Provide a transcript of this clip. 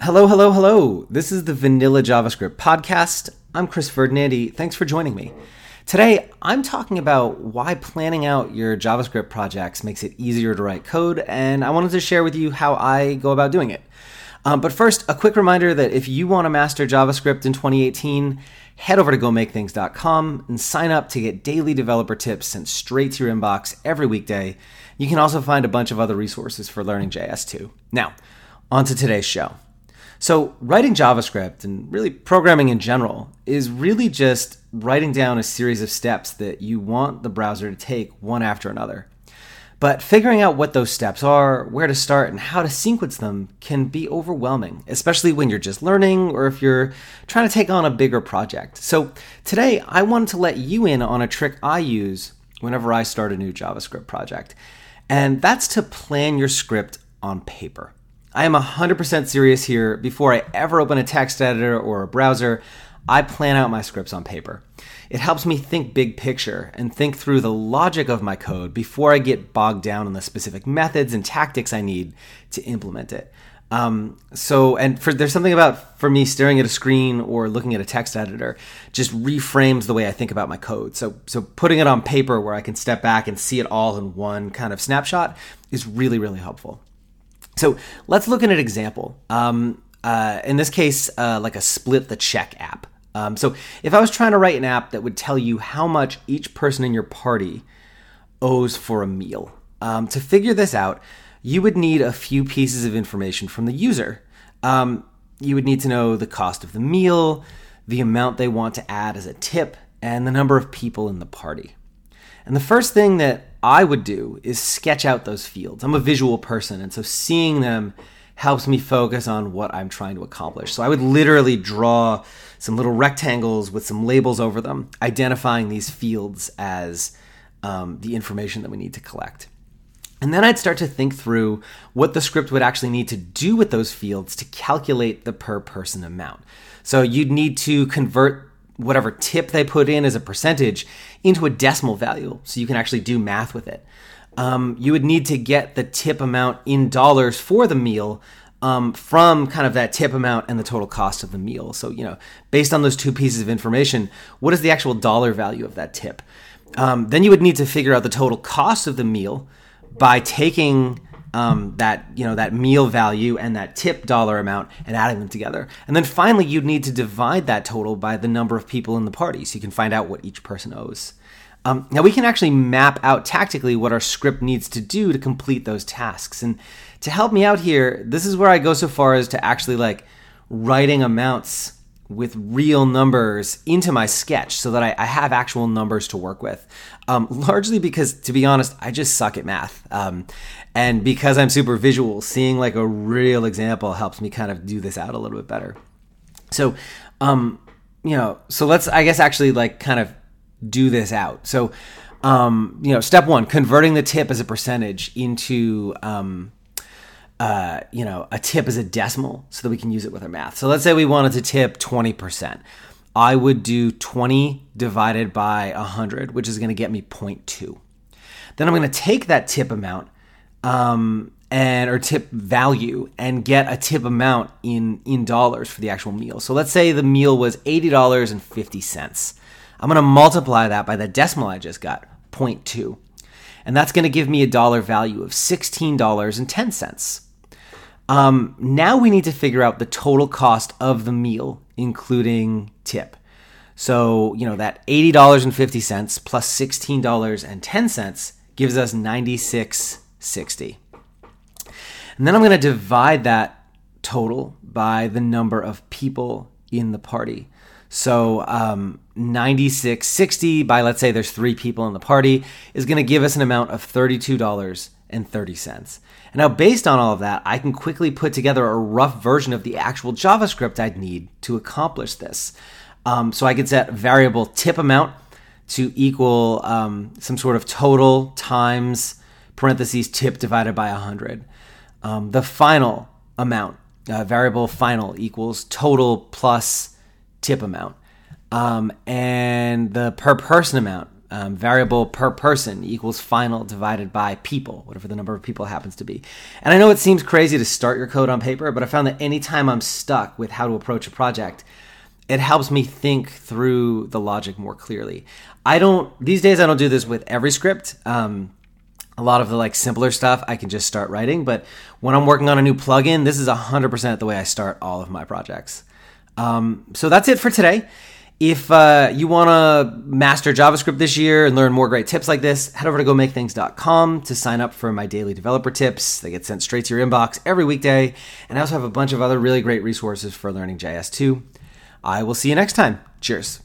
Hello, hello, hello. This is the Vanilla JavaScript podcast. I'm Chris Ferdinandi. Thanks for joining me. Today, I'm talking about why planning out your JavaScript projects makes it easier to write code, and I wanted to share with you how I go about doing it. Um, but first, a quick reminder that if you want to master JavaScript in 2018, head over to gomakethings.com and sign up to get daily developer tips sent straight to your inbox every weekday. You can also find a bunch of other resources for learning JS too. Now, on to today's show. So, writing JavaScript and really programming in general is really just writing down a series of steps that you want the browser to take one after another. But figuring out what those steps are, where to start, and how to sequence them can be overwhelming, especially when you're just learning or if you're trying to take on a bigger project. So, today I wanted to let you in on a trick I use whenever I start a new JavaScript project, and that's to plan your script on paper. I am 100% serious here. Before I ever open a text editor or a browser, I plan out my scripts on paper. It helps me think big picture and think through the logic of my code before I get bogged down in the specific methods and tactics I need to implement it. Um, so, and for there's something about for me staring at a screen or looking at a text editor just reframes the way I think about my code. So, so putting it on paper where I can step back and see it all in one kind of snapshot is really, really helpful. So let's look at an example. Um, uh, in this case, uh, like a split the check app. Um, so if I was trying to write an app that would tell you how much each person in your party owes for a meal, um, to figure this out, you would need a few pieces of information from the user. Um, you would need to know the cost of the meal, the amount they want to add as a tip, and the number of people in the party. And the first thing that I would do is sketch out those fields. I'm a visual person, and so seeing them helps me focus on what I'm trying to accomplish. So I would literally draw some little rectangles with some labels over them, identifying these fields as um, the information that we need to collect. And then I'd start to think through what the script would actually need to do with those fields to calculate the per person amount. So you'd need to convert whatever tip they put in as a percentage into a decimal value so you can actually do math with it. Um, you would need to get the tip amount in dollars for the meal um, from kind of that tip amount and the total cost of the meal. So, you know, based on those two pieces of information, what is the actual dollar value of that tip? Um, then you would need to figure out the total cost of the meal by taking um, that you know that meal value and that tip dollar amount and adding them together. And then finally, you'd need to divide that total by the number of people in the party, so you can find out what each person owes. Um, now we can actually map out tactically what our script needs to do to complete those tasks. And to help me out here, this is where I go so far as to actually like writing amounts with real numbers into my sketch so that I, I have actual numbers to work with. Um, largely because, to be honest, I just suck at math. Um, and because I'm super visual, seeing like a real example helps me kind of do this out a little bit better. So, um, you know, so let's, I guess, actually like kind of do this out. So, um, you know, step one, converting the tip as a percentage into, um, uh, you know, a tip as a decimal so that we can use it with our math. So let's say we wanted to tip 20%. I would do 20 divided by 100, which is going to get me 0.2. Then I'm going to take that tip amount um, and or tip value and get a tip amount in in dollars for the actual meal. So let's say the meal was $80.50. I'm going to multiply that by the decimal I just got, 0.2. And that's going to give me a dollar value of $16.10. Um, now we need to figure out the total cost of the meal, including tip. So, you know, that $80.50 plus $16.10 gives us 96.60. And then I'm going to divide that total by the number of people in the party. So um, 96.60 by let's say there's three people in the party is going to give us an amount of $32.30. And now, based on all of that, I can quickly put together a rough version of the actual JavaScript I'd need to accomplish this. Um, so I could set variable tip amount to equal um, some sort of total times parentheses tip divided by 100. Um, the final amount, uh, variable final equals total plus tip amount. Um, and the per person amount, Um, variable per person equals final divided by people, whatever the number of people happens to be. And I know it seems crazy to start your code on paper, but I found that anytime I'm stuck with how to approach a project, it helps me think through the logic more clearly. I don't, these days, I don't do this with every script. Um, a lot of the like simpler stuff I can just start writing, but when I'm working on a new plugin, this is 100% the way I start all of my projects. Um, so that's it for today. If uh, you want to master JavaScript this year and learn more great tips like this, head over to gomakethings.com to sign up for my daily developer tips. They get sent straight to your inbox every weekday. And I also have a bunch of other really great resources for learning JS too. I will see you next time. Cheers.